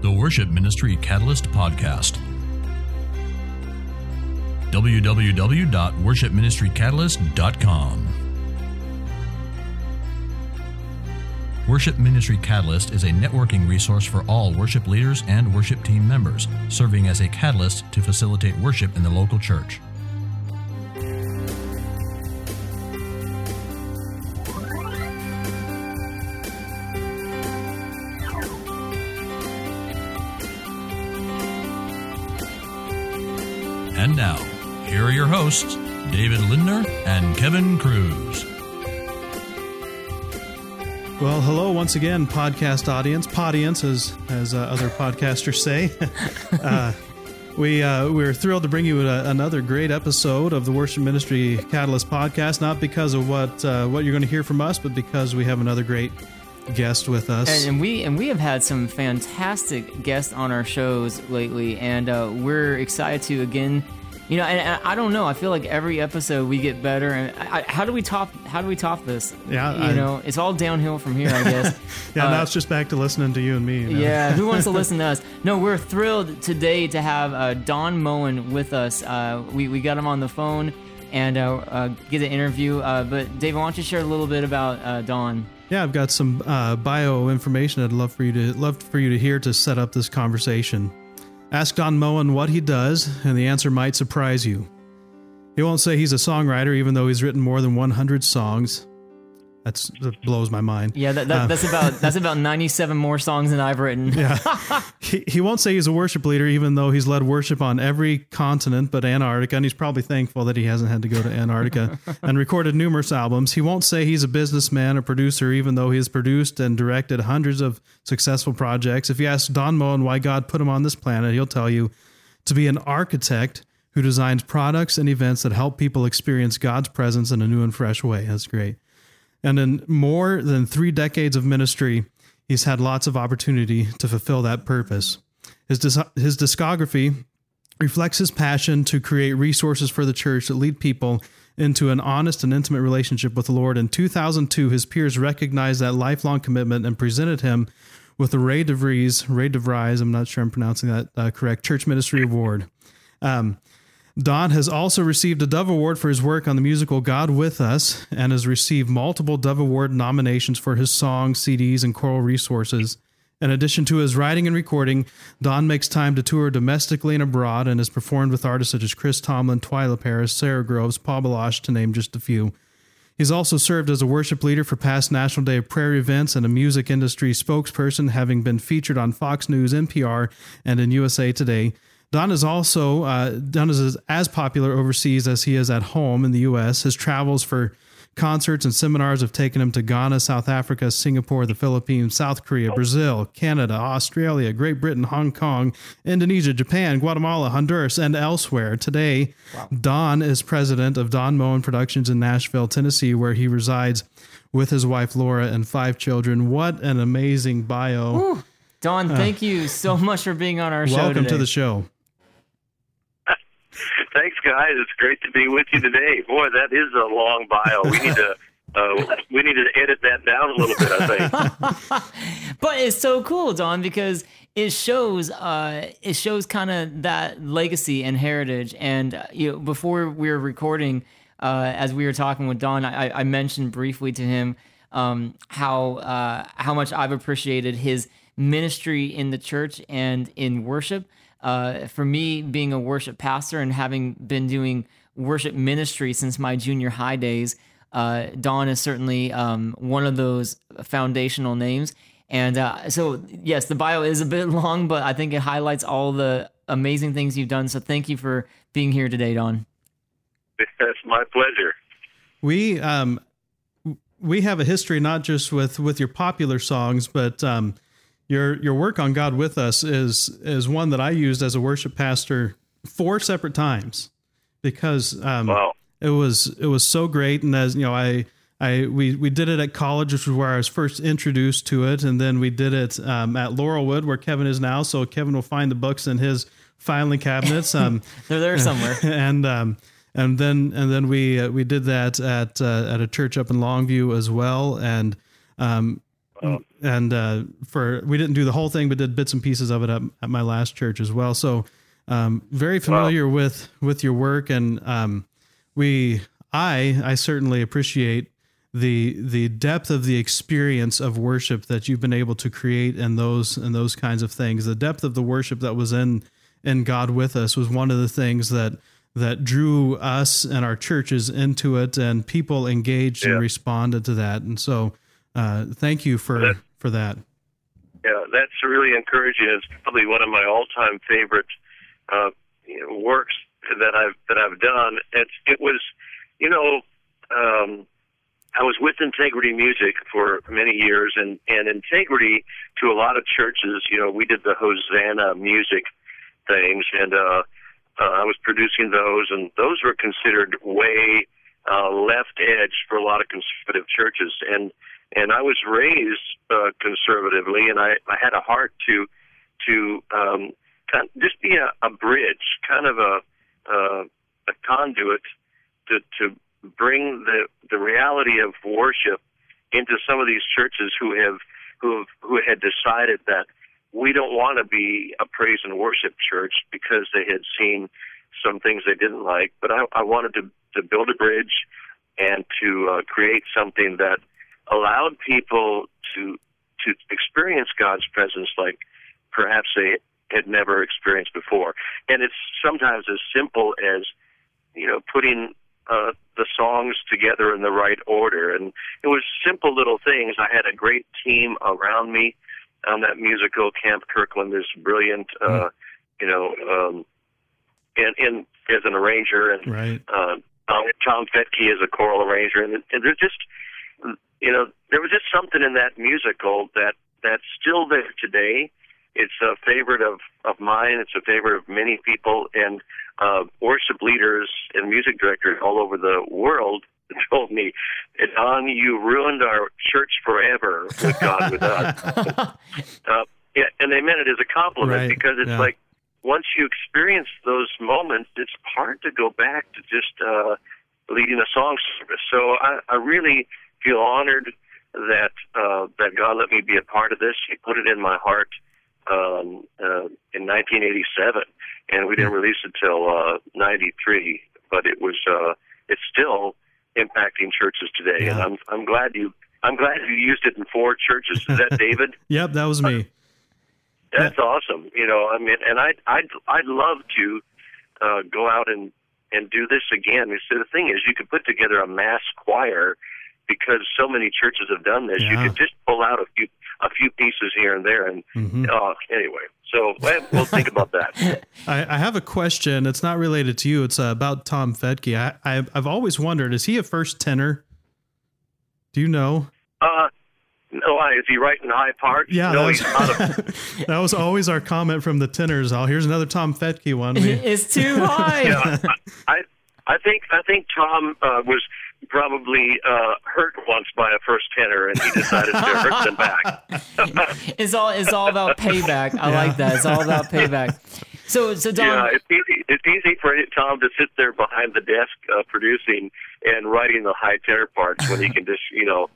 The Worship Ministry Catalyst Podcast. www.worshipministrycatalyst.com. Worship Ministry Catalyst is a networking resource for all worship leaders and worship team members, serving as a catalyst to facilitate worship in the local church. And now, here are your hosts, David Lindner and Kevin Cruz. Well, hello once again, podcast audience, podience, as as uh, other podcasters say. uh, we uh, we're thrilled to bring you a, another great episode of the Worship Ministry Catalyst podcast. Not because of what uh, what you're going to hear from us, but because we have another great guest with us. And, and we and we have had some fantastic guests on our shows lately, and uh, we're excited to again. You know, and, and I don't know. I feel like every episode we get better. And I, how do we top? How do we top this? Yeah, you I- know, it's all downhill from here, I guess. yeah, Uh, now it's just back to listening to you and me. you know? Yeah, who wants to listen to us? No, we're thrilled today to have uh, Don Moen with us. Uh, we, we got him on the phone and uh, uh, get an interview. Uh, but Dave, why don't you share a little bit about uh, Don? Yeah, I've got some uh, bio information I'd love for you to love for you to hear to set up this conversation. Ask Don Moen what he does, and the answer might surprise you. He won't say he's a songwriter, even though he's written more than 100 songs. That's that blows my mind. Yeah, that, that, um, that's about that's about ninety seven more songs than I've written. Yeah. he, he won't say he's a worship leader, even though he's led worship on every continent but Antarctica, and he's probably thankful that he hasn't had to go to Antarctica and recorded numerous albums. He won't say he's a businessman or producer, even though he has produced and directed hundreds of successful projects. If you ask Don Moen why God put him on this planet, he'll tell you to be an architect who designs products and events that help people experience God's presence in a new and fresh way. That's great. And in more than three decades of ministry, he's had lots of opportunity to fulfill that purpose. His, dis- his discography reflects his passion to create resources for the church that lead people into an honest and intimate relationship with the Lord. In 2002, his peers recognized that lifelong commitment and presented him with the Ray DeVries, Ray DeVries, I'm not sure I'm pronouncing that uh, correct, Church Ministry Award. Um, Don has also received a Dove Award for his work on the musical God With Us and has received multiple Dove Award nominations for his songs, CDs, and choral resources. In addition to his writing and recording, Don makes time to tour domestically and abroad and has performed with artists such as Chris Tomlin, Twila Paris, Sara Groves, Paul Baloche, to name just a few. He's also served as a worship leader for past National Day of Prayer events and a music industry spokesperson, having been featured on Fox News, NPR, and in USA Today. Don is also uh, Don is as popular overseas as he is at home in the U.S. His travels for concerts and seminars have taken him to Ghana, South Africa, Singapore, the Philippines, South Korea, Brazil, Canada, Australia, Great Britain, Hong Kong, Indonesia, Japan, Guatemala, Honduras, and elsewhere. Today, Don is president of Don Moen Productions in Nashville, Tennessee, where he resides with his wife Laura and five children. What an amazing bio! Don, thank you so much for being on our show. Uh. Welcome to the show. Thanks, guys. It's great to be with you today. Boy, that is a long bio. We need to uh, we need to edit that down a little bit. I think. But it's so cool, Don, because it shows uh, it shows kind of that legacy and heritage. And uh, you know, before we were recording, uh, as we were talking with Don, I, I mentioned briefly to him um, how uh, how much I've appreciated his ministry in the church and in worship. Uh, for me, being a worship pastor and having been doing worship ministry since my junior high days, uh, Don is certainly um, one of those foundational names. And uh, so, yes, the bio is a bit long, but I think it highlights all the amazing things you've done. So, thank you for being here today, Don. That's my pleasure. We um we have a history not just with with your popular songs, but um your your work on God with us is is one that I used as a worship pastor four separate times because um Wow. it was it was so great and as you know I I we we did it at college which was where I was first introduced to it and then we did it um, at Laurelwood where Kevin is now so Kevin will find the books in his filing cabinets. Um, They're there somewhere. and um, and then and then we uh, we did that at uh, at a church up in Longview as well, and um, and uh, for we didn't do the whole thing, but did bits and pieces of it at, at my last church as well. So um, very familiar with with your work, and um, we I I certainly appreciate the the depth of the experience of worship that you've been able to create and those and those kinds of things. The depth of the worship that was in in God with us was one of the things that that drew us and our churches into it, and people engaged Yeah. and responded to that. And so, uh, thank you for That- for that. Yeah, that's really encouraging. It's probably one of my all-time favorite uh, you know, works that I've that I've done. It's it was, you know, um, I was with Integrity Music for many years, and and Integrity to a lot of churches. You know, we did the Hosanna music things, and uh, uh, I was producing those, and those were considered way uh, left edge for a lot of conservative churches, and and I was raised uh, conservatively, and I, I had a heart to to um, kind of just be a, a bridge, kind of a uh, a conduit to to bring the the reality of worship into some of these churches who have who have, who had decided that we don't want to be a praise and worship church because they had seen some things they didn't like, but I, I wanted to to build a bridge and to uh, create something that allowed people to to experience God's presence like perhaps they had never experienced before. And it's sometimes as simple as you know putting uh, the songs together in the right order, and it was simple little things. I had a great team around me on that musical. Camp Kirkland is brilliant, uh, you know, um, and, and as an arranger, and Right. uh, Tom Fetke is a choral arranger, and, and there's just, you know, there was just something in that musical that that's still there today. It's a favorite of of mine. It's a favorite of many people, and uh, worship leaders and music directors all over the world told me, "Don, you ruined our church forever with God with us." uh, yeah, and they meant it as a compliment Right, because it's yeah. like once you experience those moments, it's hard to go back to just uh, leading a song service. So I, I really feel honored that uh, that God let me be a part of this. He put it in my heart um, uh, in 1987, and we didn't release it till uh, 93. But it was uh, it's still impacting churches today, and I'm I'm glad you. I'm glad you used it in four churches. Is that David? Yep, that was me. That's awesome. You know, I mean, and I'd I'd I'd love to uh, go out and and do this again. So the thing is, you could put together a mass choir because so many churches have done this. Yeah. You could just pull out a few a few pieces here and there, and Mhm. uh, anyway. So well, we'll think about that. I, I have a question. It's not related to you. It's uh, about Tom Fetke. I, I I've always wondered: is he a first tenor? Do you know? Uh, no, I, is he writing high parts? Yeah, no, that he's not a, was, that was always our comment from the tenors. Oh, here's another Tom Fetke one. We- it's too high. yeah, I, I think I think Tom uh, was probably uh, hurt once by a first tenor, and he decided to hurt them back. It's all it's all about payback. I Yeah. like that. It's all about payback. So so Don, Yeah, it's easy. It's easy for Tom to sit there behind the desk uh, producing and writing the high tenor parts when he can just, you know,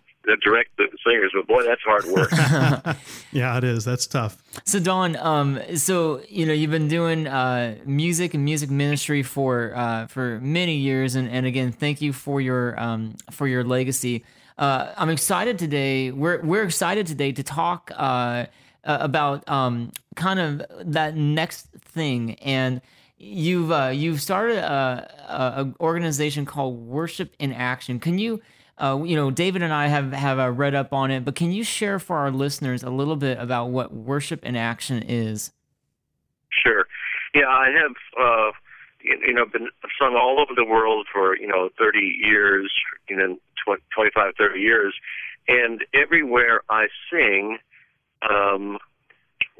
direct the singers. But boy, that's hard work. yeah, it is. That's tough. So Don, um, so you know you've been doing uh, music and music ministry for uh, for many years, and, and again, thank you for your um, for your legacy. Uh, I'm excited today. We're we're excited today to talk uh, uh, about um, kind of that next thing, and you've uh, you've started a, a, a organization called Worship in Action. Can you? Uh, you know, David and I have have uh, read up on it, but can you share for our listeners a little bit about what worship in action is? Sure. Yeah, I have, uh, you know, been sung all over the world for, you know, 30 years, you know, tw- 25, 30 years. And everywhere I sing, um,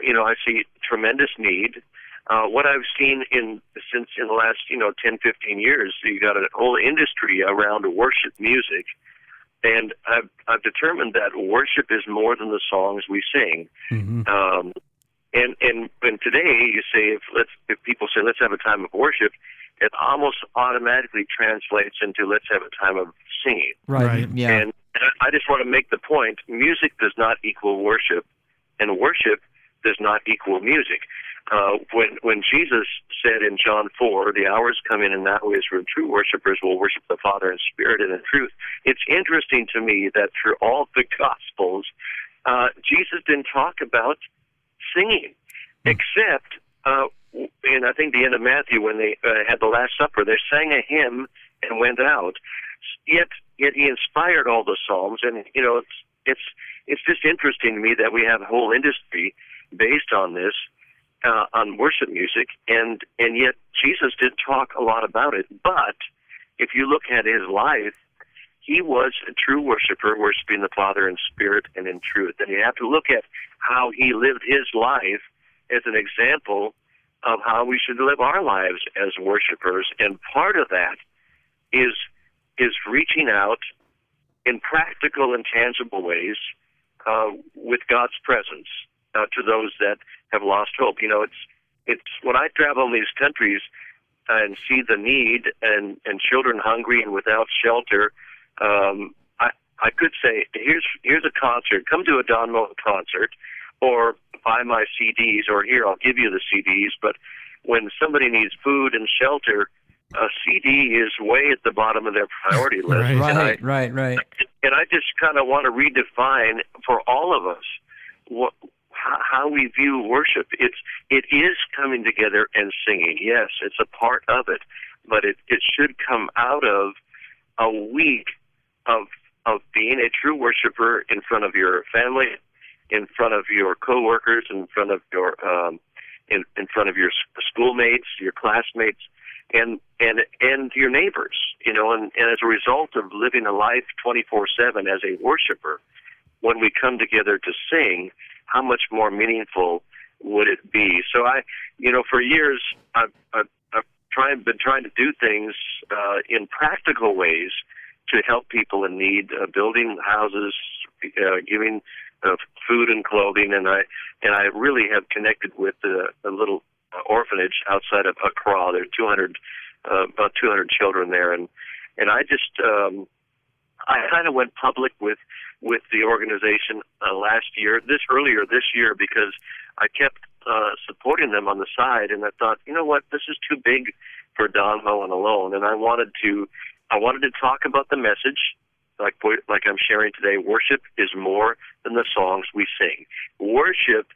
you know, I see tremendous need. Uh, what I've seen in since in the last you know 10, 15 years, you got a whole industry around worship music, and I've I've determined that worship is more than the songs we sing. hmm Um, And and and today you say if let's if people say let's have a time of worship, it almost automatically translates into let's have a time of singing. Right. Right. Yeah. And I just want to make the point: music does not equal worship, and worship does not equal music. Uh, when when Jesus said in John four, "The hour is coming, and now is when true worshipers will worship the Father in spirit and in truth." It's interesting to me that through all the Gospels, uh, Jesus didn't talk about singing, except uh, in I think the end of Matthew when they uh, had the Last Supper, they sang a hymn and went out. Yet, yet he inspired all the psalms, and you know, it's it's it's just interesting to me that we have a whole industry based on this, uh, on worship music, and and yet Jesus did talk a lot about it. But if you look at his life, he was a true worshiper, worshiping the Father in spirit and in truth. And you have to look at how he lived his life as an example of how we should live our lives as worshipers. And part of that is is reaching out in practical and tangible ways uh, with God's presence uh, to those that have lost hope. You know, it's it's when I travel in these countries and see the need and and children hungry and without shelter. Um, I I could say here's here's a concert. Come to a Don Moen concert, or buy my CDs, or here I'll give you the CDs. But when somebody needs food and shelter, a CD is way at the bottom of their priority list. Right. And I- Right. Right. Right. and I just kind of want to redefine for all of us what how, how we view worship. It's it is coming together and singing. Yes, it's a part of it, but it it should come out of a week of of being a true worshiper in front of your family, in front of your coworkers, in front of your um, in in front of your schoolmates, your classmates, and and and your neighbors. You know, and, and as a result of living a life twenty four seven as a worshiper, when we come together to sing, how much more meaningful would it be? So I, you know, for years I've, I've, I've been trying to do things uh, in practical ways to help people in need, uh, building houses, uh, giving uh, food and clothing, and I and I really have connected with a, a little orphanage outside of Accra. There are 200, uh, about 200 children there, and and I just um, I kind of went public with with the organization uh, last year, this earlier this year, because I kept uh, supporting them on the side, and I thought, you know what, this is too big for Don Moen alone, and I wanted to I wanted to talk about the message. Like like I'm sharing today, worship is more than the songs we sing. Worship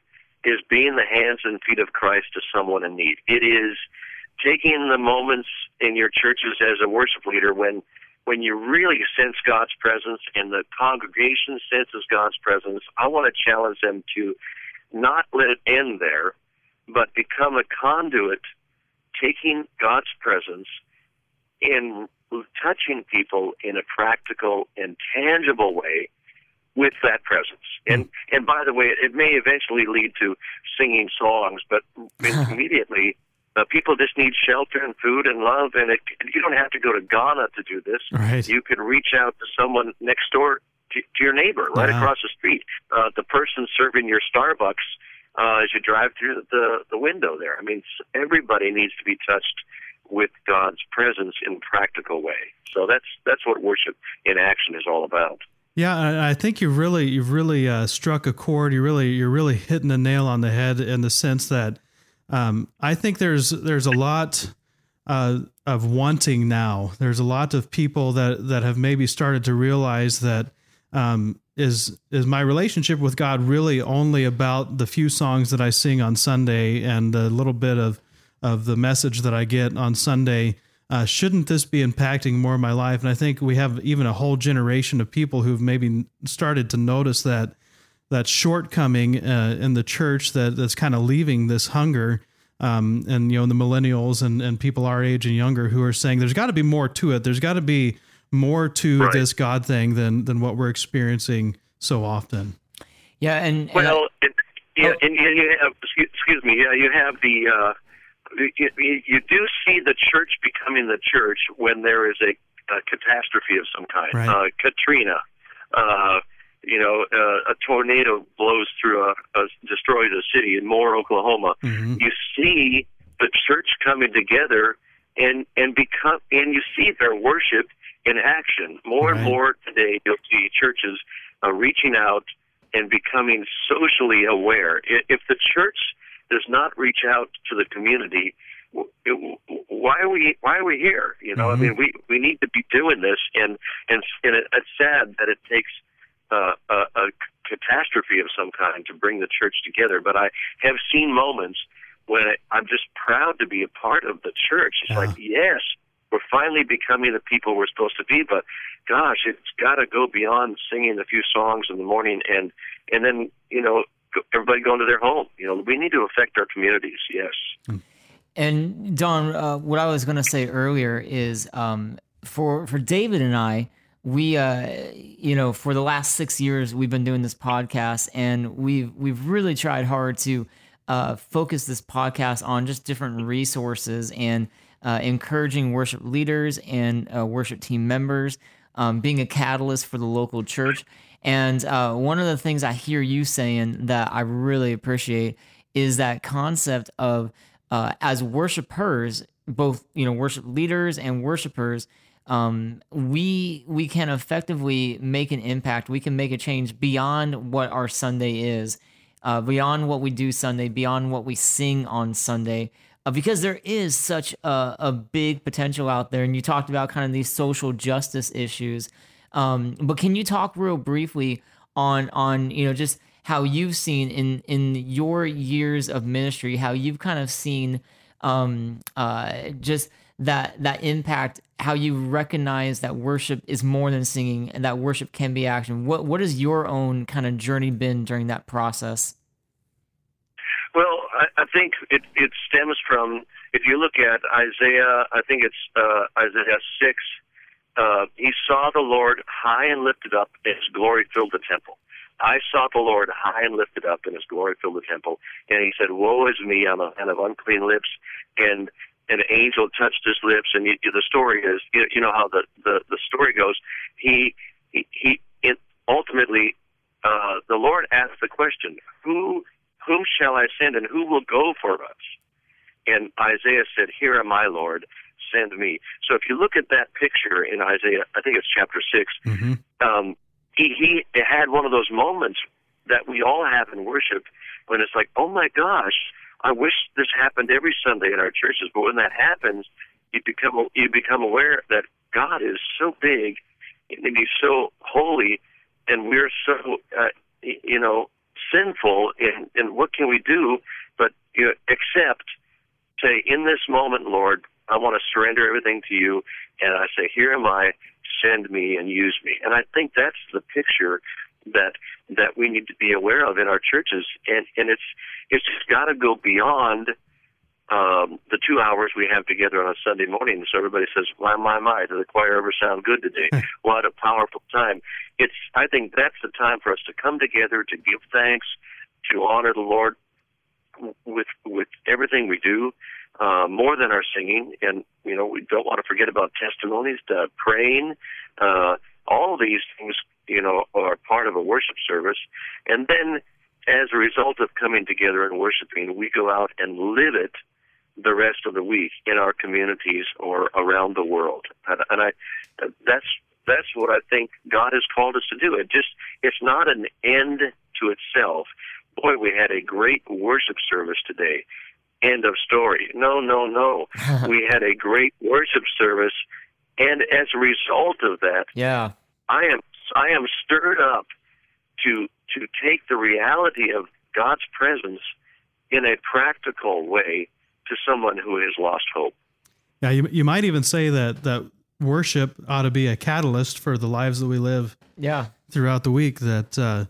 is being the hands and feet of Christ to someone in need. It is taking the moments in your churches as a worship leader when when you really sense God's presence and the congregation senses God's presence. I want to challenge them to not let it end there, but become a conduit, taking God's presence in touching people in a practical and tangible way with that presence. And hmm. and by the way, it may eventually lead to singing songs, but immediately uh, people just need shelter and food and love. And it, you don't have to go to Ghana to do this. Right. You can reach out to someone next door to, to your neighbor, right Wow. across the street. Uh, the person serving your Starbucks uh, as you drive through the the window there. I mean, everybody needs to be touched with God's presence in a practical way. So that's that's what worship in action is all about. Yeah, I I think you really you've really uh, struck a chord. You really you're really hitting the nail on the head in the sense that um, I think there's there's a lot uh, of wanting now. There's a lot of people that that have maybe started to realize that um, is is my relationship with God really only about the few songs that I sing on Sunday and a little bit of of the message that I get on Sunday. Uh, shouldn't this be impacting more of my life? And I think we have even a whole generation of people who've maybe started to notice that that shortcoming uh, in the church that that's kind of leaving this hunger. Um, and you know the millennials and, and people our age and younger who are saying there's got to be more to it. There's got to be more to Right. this God thing than than what we're experiencing so often. Yeah, and, and Well, and, yeah, Oh. and you you have excuse, excuse me. Yeah, you have the. Uh, you, you you do see the church becoming the church when there is a, a catastrophe of some kind. Right. Uh, Katrina, uh, you know, uh, a tornado blows through a, a destroys a city in Moore, Oklahoma. Mm-hmm. You see the church coming together and and become and you see their worship in action. More Right. and more today, you'll see churches uh, reaching out and becoming socially aware. If the church does not reach out to the community, it- why are we why are we here? You know, Mhm. I mean, we we need to be doing this, and and and it, it's sad that it takes uh, a, a catastrophe of some kind to bring the church together. But I have seen moments when I, I'm just proud to be a part of the church. It's Yeah. like, yes, we're finally becoming the people we're supposed to be, but gosh, it's got to go beyond singing a few songs in the morning and and then you know everybody going to their home. You know, we need to affect our communities. Yes. And Don, uh, what I was going to say earlier is um, for for David and I, we uh, you know for the last six years we've been doing this podcast, and we've we've really tried hard to uh, focus this podcast on just different resources and uh, encouraging worship leaders and uh, worship team members, um, being a catalyst for the local church. And uh, one of the things I hear you saying that I really appreciate is that concept of uh, as worshipers, both you know worship leaders and worshipers, um, we we can effectively make an impact. We can make a change beyond what our Sunday is, uh, beyond what we do Sunday, beyond what we sing on Sunday. Uh, because there is such a, a big potential out there, and you talked about kind of these social justice issues. Um, but can you talk real briefly on on you know just how you've seen in in your years of ministry, how you've kind of seen um, uh, just that that impact, how you recognize that worship is more than singing, and that worship can be action. What what has your own kind of journey been during that process? Well, I, I think it, it stems from if you look at Isaiah, I think it's uh, Isaiah six. Uh, he saw the Lord high and lifted up, and His glory filled the temple. I saw the Lord high and lifted up, and His glory filled the temple. And He said, "Woe is me! I'm a man of unclean lips." And an angel touched his lips, and you, the story is, you, you know how the, the the story goes. He he, he it, ultimately, uh, the Lord asked the question, "Who whom shall I send, and who will go for us?" And Isaiah said, "Here am I, Lord, send me." So if you look at that picture in Isaiah, I think it's chapter 6 Mm-hmm. um, he he had one of those moments that we all have in worship when it's like, "Oh my gosh, I wish this happened every Sunday in our churches." But when that happens, you become you become aware that God is so big and He's so holy, and we're so uh, you know sinful. And and what can we do? But you know, except say, in this moment, Lord, I want to surrender everything to you, and I say, here am I, send me and use me. And I think that's the picture that that we need to be aware of in our churches, and and it's it's just got to go beyond um, the two hours we have together on a Sunday morning. So everybody says, "My my my, did the choir ever sound good today? what a powerful time!" It's I think that's the time for us to come together to give thanks, to honor the Lord with with everything we do, uh, more than our singing, and you know we don't want to forget about testimonies, uh, praying, uh, all these things you know are part of a worship service, and then as a result of coming together and worshiping, we go out and live it the rest of the week in our communities or around the world, and, and I that's that's what I think God has called us to do. It just it's not an end to itself. Boy, we had a great worship service today. End of story. No, no, no. we had a great worship service, and as a result of that, Yeah. I am I am stirred up to to take the reality of God's presence in a practical way to someone who has lost hope. Yeah, you, you might even say that that worship ought to be a catalyst for the lives that we live Yeah. throughout the week. That uh,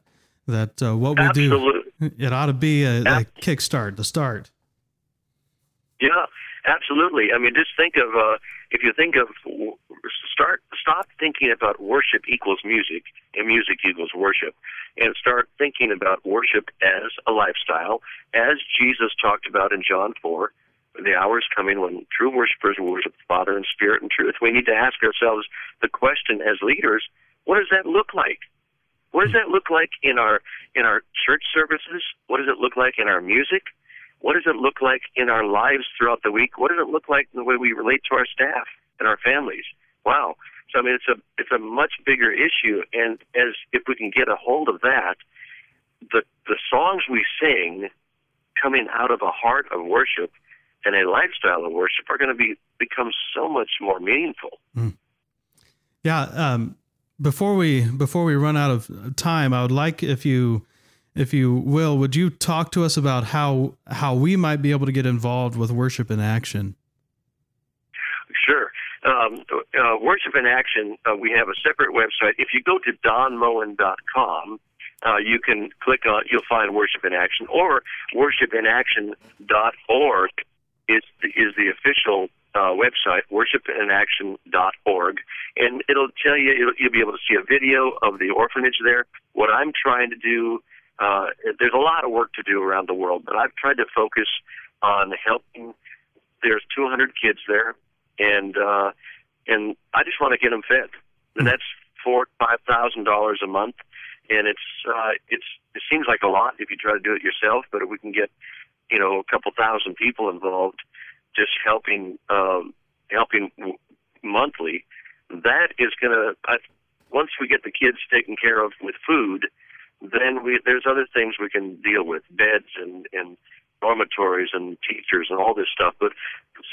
that uh, what we Absolutely. do, it ought to be a, a kickstart, the start. Yeah, absolutely. I mean, just think of uh, if you think of start stop thinking about worship equals music and music equals worship, and start thinking about worship as a lifestyle, as Jesus talked about in John four. The hour is coming when true worshipers will worship the Father in spirit and truth. We need to ask ourselves the question as leaders: What does that look like? What does that look like in our in our church services? What does it look like in our music? What does it look like in our lives throughout the week? What does it look like in the way we relate to our staff and our families? Wow. So I mean, it's a it's a much bigger issue, and as if we can get a hold of that, the the songs we sing coming out of a heart of worship and a lifestyle of worship are going to be become so much more meaningful. Mm. Yeah. Um, before we before we run out of time, I would like if you if you will, would you talk to us about how how we might be able to get involved with worship in action? Sure. Um, uh, worship in action. Uh, we have a separate website. If you go to donmoen.com, uh, you can click on. You'll find worship in action, or worshipinaction.org is is the official uh, website, worshipinaction.org, and it'll tell you, it'll, you'll be able to see a video of the orphanage there. What I'm trying to do, uh, there's a lot of work to do around the world, but I've tried to focus on helping. There's 200 kids there, and uh, and I just want to get them fed, and that's four five thousand dollars a month, and it's uh, it's it seems like a lot if you try to do it yourself, but if we can get you know a couple thousand people involved, just helping um, helping monthly, that is going to once we get the kids taken care of with food, then we there's other things we can deal with beds and and dormitories and teachers and all this stuff. But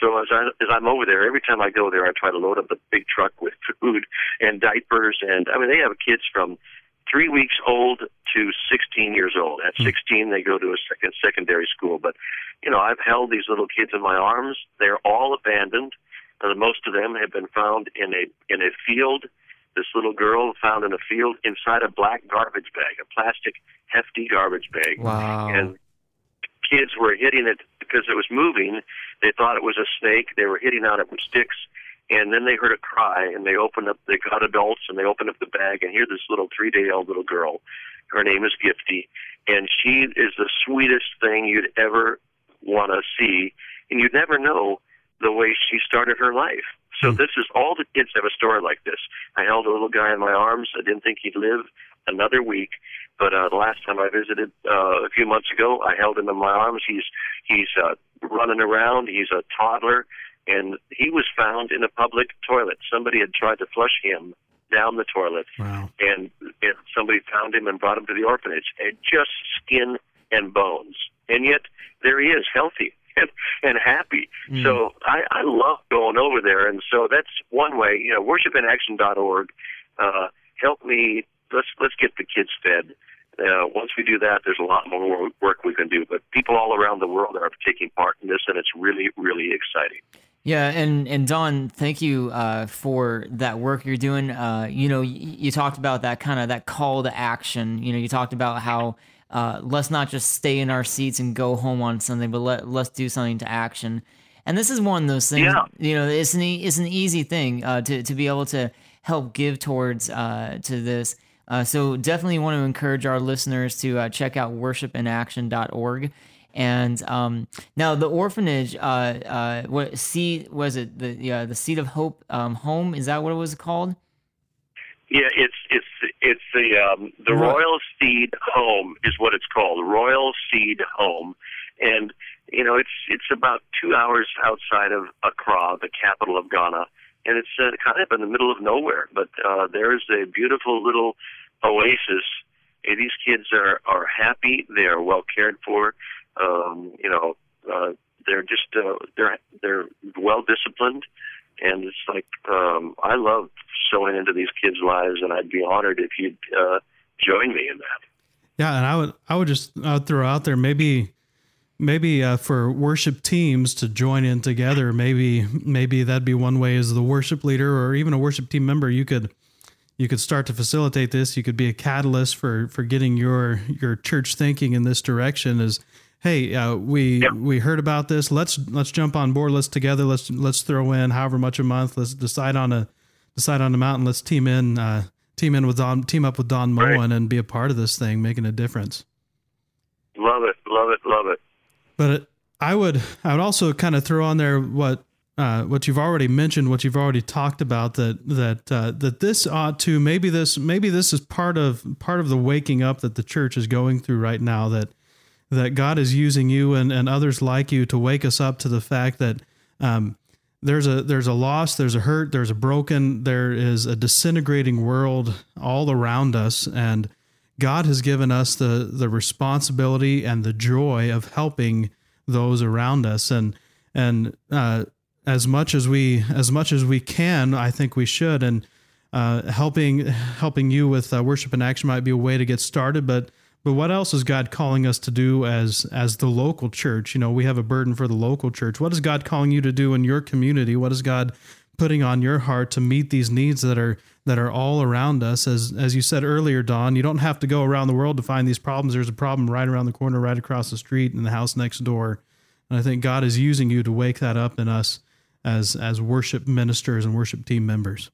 so as I as I'm over there, every time I go there, I try to load up the big truck with food and diapers, and I mean they have kids from three weeks old to 16 years old. At hmm. 16, they go to a second secondary school. But you know, I've held these little kids in my arms. They're all abandoned. Most of them have been found in a in a field. This little girl found in a field inside a black garbage bag, a plastic hefty garbage bag. Wow. And kids were hitting it because it was moving. They thought it was a snake. They were hitting on it with sticks. And then they heard a cry, and they opened up. They got adults, and they opened up the bag, and here this little three-day-old little girl. Her name is Gifty, and she is the sweetest thing you'd ever want to see, and you'd never know the way she started her life. So this is all the kids have a story like this. I held a little guy in my arms. I didn't think he'd live another week, but uh, the last time I visited uh, a few months ago, I held him in my arms. He's he's uh, running around. He's a toddler, and he was found in a public toilet. Somebody had tried to flush him down the toilet, Wow. and, and somebody found him and brought him to the orphanage, and just skin and bones. And yet there he is, healthy and, and happy. So I, I love going over there, and so that's one way. You know, worshipinaction.org. Uh, help me. Let's let's get the kids fed. Uh, once we do that, there's a lot more work we can do. But people all around the world are taking part in this, and it's really, really exciting. Yeah, and and Don, thank you uh, for that work you're doing. Uh, you know, you, you talked about that kind of that call to action. You know, you talked about how uh, let's not just stay in our seats and go home on Sunday, but let let's do something to action. And this is one of those things. Yeah. You know, it's an e- it's an easy thing uh, to to be able to help give towards uh, to this. Uh, so definitely want to encourage our listeners to uh, check out worshipinaction.org. And um, now the orphanage, uh, uh, what seed was it? The yeah, the seed of hope um, home is that what it was called? Yeah, it's it's it's the um, the Right. Royal Seed Home is what it's called, Royal Seed Home, and you know it's it's about two hours outside of Accra, the capital of Ghana, and it's uh, kind of in the middle of nowhere. But uh, there is a beautiful little oasis. And these kids are are happy. They are well cared for. Um, you know, uh, they're just uh, they're they're well disciplined and it's like um, I love sowing into these kids' lives, and I'd be honored if you'd uh, join me in that. Yeah, and I would I would just I would throw out there maybe maybe uh, for worship teams to join in together. Maybe maybe that'd be one way as the worship leader or even a worship team member. You could you could start to facilitate this. You could be a catalyst for for getting your your church thinking in this direction. Is hey uh, we Yep. we heard about this. Let's let's jump on board. Let's together. Let's let's throw in however much a month. Let's decide on a decide on a mountain. Let's team in. Uh, Team in with Don, team up with Don Right. Moen, and be a part of this thing, making a difference. Love it, love it, love it. But it, I would I would also kind of throw on there what uh, what you've already mentioned, what you've already talked about that that uh, that this ought to maybe this maybe this is part of part of the waking up that the church is going through right now that that God is using you and, and others like you to wake us up to the fact that um, there's a there's a loss, there's a hurt, there's a broken, there is a disintegrating world all around us, and God has given us the the responsibility and the joy of helping those around us, and and uh, as much as we as much as we can. I think we should, and uh, helping helping you with uh, worship and action might be a way to get started. But but what else is God calling us to do as as the local church? You know, we have a burden for the local church. What is God calling you to do in your community? What is God putting on your heart to meet these needs that are that are all around us? As as you said earlier, Don, you don't have to go around the world to find these problems. There's a problem right around the corner, right across the street, in the house next door. And I think God is using you to wake that up in us as as worship ministers and worship team members?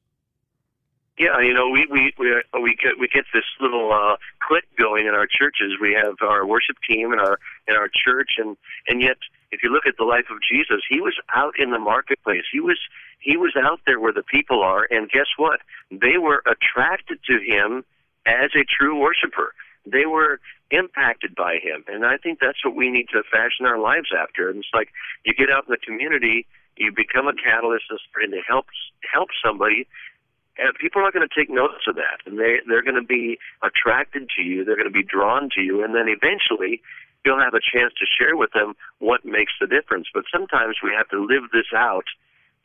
Yeah, you know, we we we we get we get this little uh, click going in our churches. We have our worship team in our in our church, and and yet, if you look at the life of Jesus, he was out in the marketplace. He was he was out there where the people are, and guess what? They were attracted to him as a true worshiper. They were impacted by him, and I think that's what we need to fashion our lives after. And it's like you get out in the community you become a catalyst and to help help somebody and people are going to take notice of that and they they're going to be attracted to you they're going to be drawn to you and then eventually you'll have a chance to share with them what makes the difference. But sometimes we have to live this out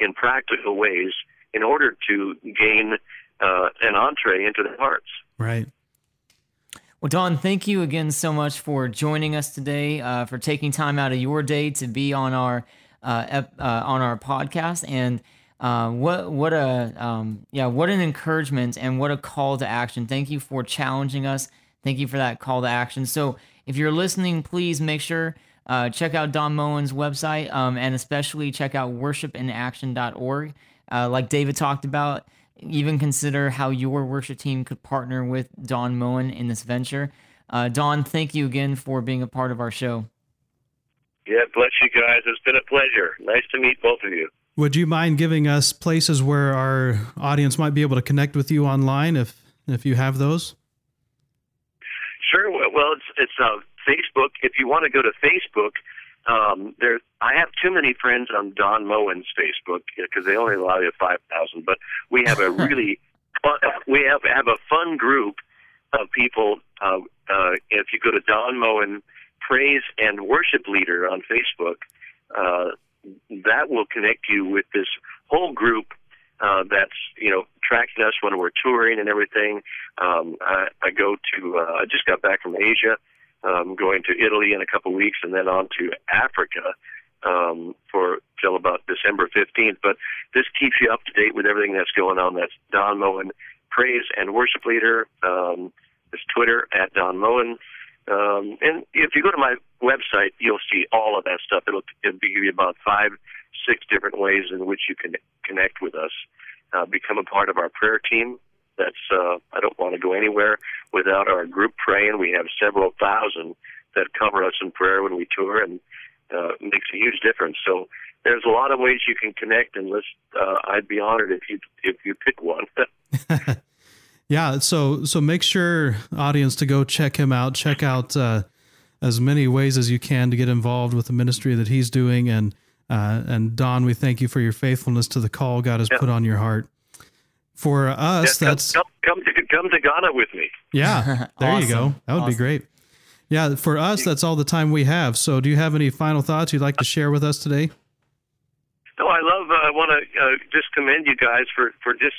in practical ways in order to gain uh, an entree into their hearts. Right. Well, Don, thank you again so much for joining us today, uh, for taking time out of your day to be on our uh, uh, on our podcast, and uh, what what a um, yeah what an encouragement and what a call to action. Thank you for challenging us. Thank you for that call to action. So if you're listening, please make sure uh, check out Don Moen's website um, and especially check out worshipinaction.org. Uh, like David talked about, even consider how your worship team could partner with Don Moen in this venture. Uh, Don, thank you again for being a part of our show. Yeah, bless you guys. It's been a pleasure. Nice to meet both of you. Would you mind giving us places where our audience might be able to connect with you online if if you have those? Sure. Well, it's it's uh, Facebook. If you want to go to Facebook, um, there I have too many friends on Don Moen's Facebook because they only allow you five thousand. But we have a really fun, we have have a fun group of people. Uh, uh, if you go to Don Moen praise and worship leader on Facebook. Uh, that will connect you with this whole group uh, that's you know tracking us when we're touring and everything. Um, I, I go to uh, I just got back from Asia, um, going to Italy in a couple of weeks, and then on to Africa um, for till about December fifteenth. But this keeps you up to date with everything that's going on. That's Don Moen, praise and worship leader. Um, it's Twitter at Don Moen. Um, and if you go to my website, you'll see all of that stuff. It'll, it'll give you about five, six different ways in which you can connect with us. Uh, become a part of our prayer team. That's uh, I don't want to go anywhere without our group praying. We have several thousand that cover us in prayer when we tour, and uh, makes a huge difference. So there's a lot of ways you can connect, and uh, I'd be honored if you if you pick one. Yeah, so so make sure audience to go check him out. Check out uh, as many ways as you can to get involved with the ministry that he's doing. And uh, and Don, we thank you for your faithfulness to the call God has put on your heart. For us, yeah, that's come, come to come to Ghana with me. Yeah, there awesome. you go. That would awesome. be great. Yeah, for us, that's all the time we have. So, do you have any final thoughts you'd like to share with us today? No, I love. Uh, I want to uh, just commend you guys for for just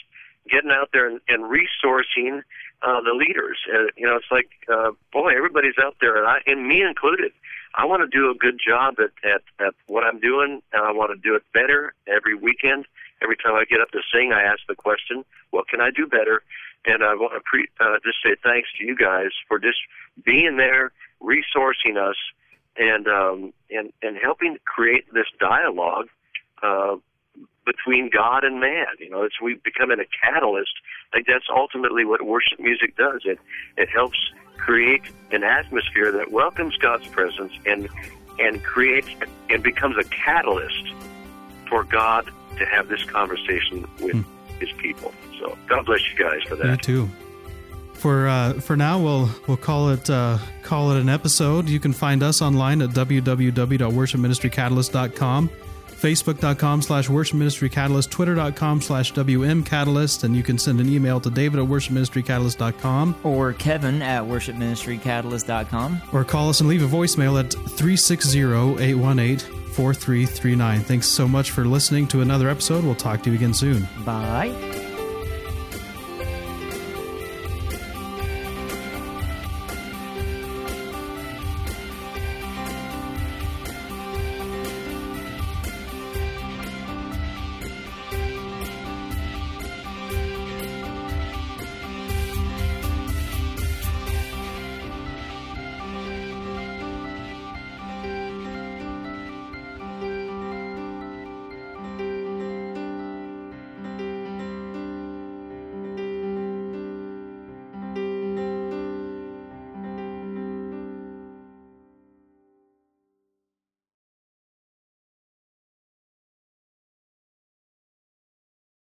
getting out there and, and resourcing uh, the leaders. Uh, you know, it's like, uh, boy, everybody's out there, and I, and me included. I want to do a good job at, at, at what I'm doing, and I want to do it better every weekend. Every time I get up to sing, I ask the question, "What can I do better?" And I want to pre- uh, just say thanks to you guys for just being there, resourcing us, and um, and and helping create this dialogue uh, between God and man. You know, it's we becoming a catalyst. I think that's ultimately what worship music does. It it helps create an atmosphere that welcomes God's presence and and creates and becomes a catalyst for God to have this conversation with Hmm. His people. So God bless you guys for You that. too. For uh, for now, we'll we'll call it uh, call it an episode. You can find us online at www.worshipministrycatalyst.com, facebook.com slash worshipministrycatalyst, twitter.com slash wmcatalyst, and you can send an email to david at worshipministrycatalyst.com Or Kevin at worshipministrycatalyst.com. or call us and leave a voicemail at 360-818-4339. Thanks so much for listening to another episode. We'll talk to you again soon. Bye.